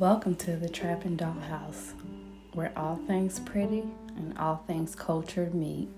Welcome to the trap and Dollhouse, where all things pretty and all things cultured meet.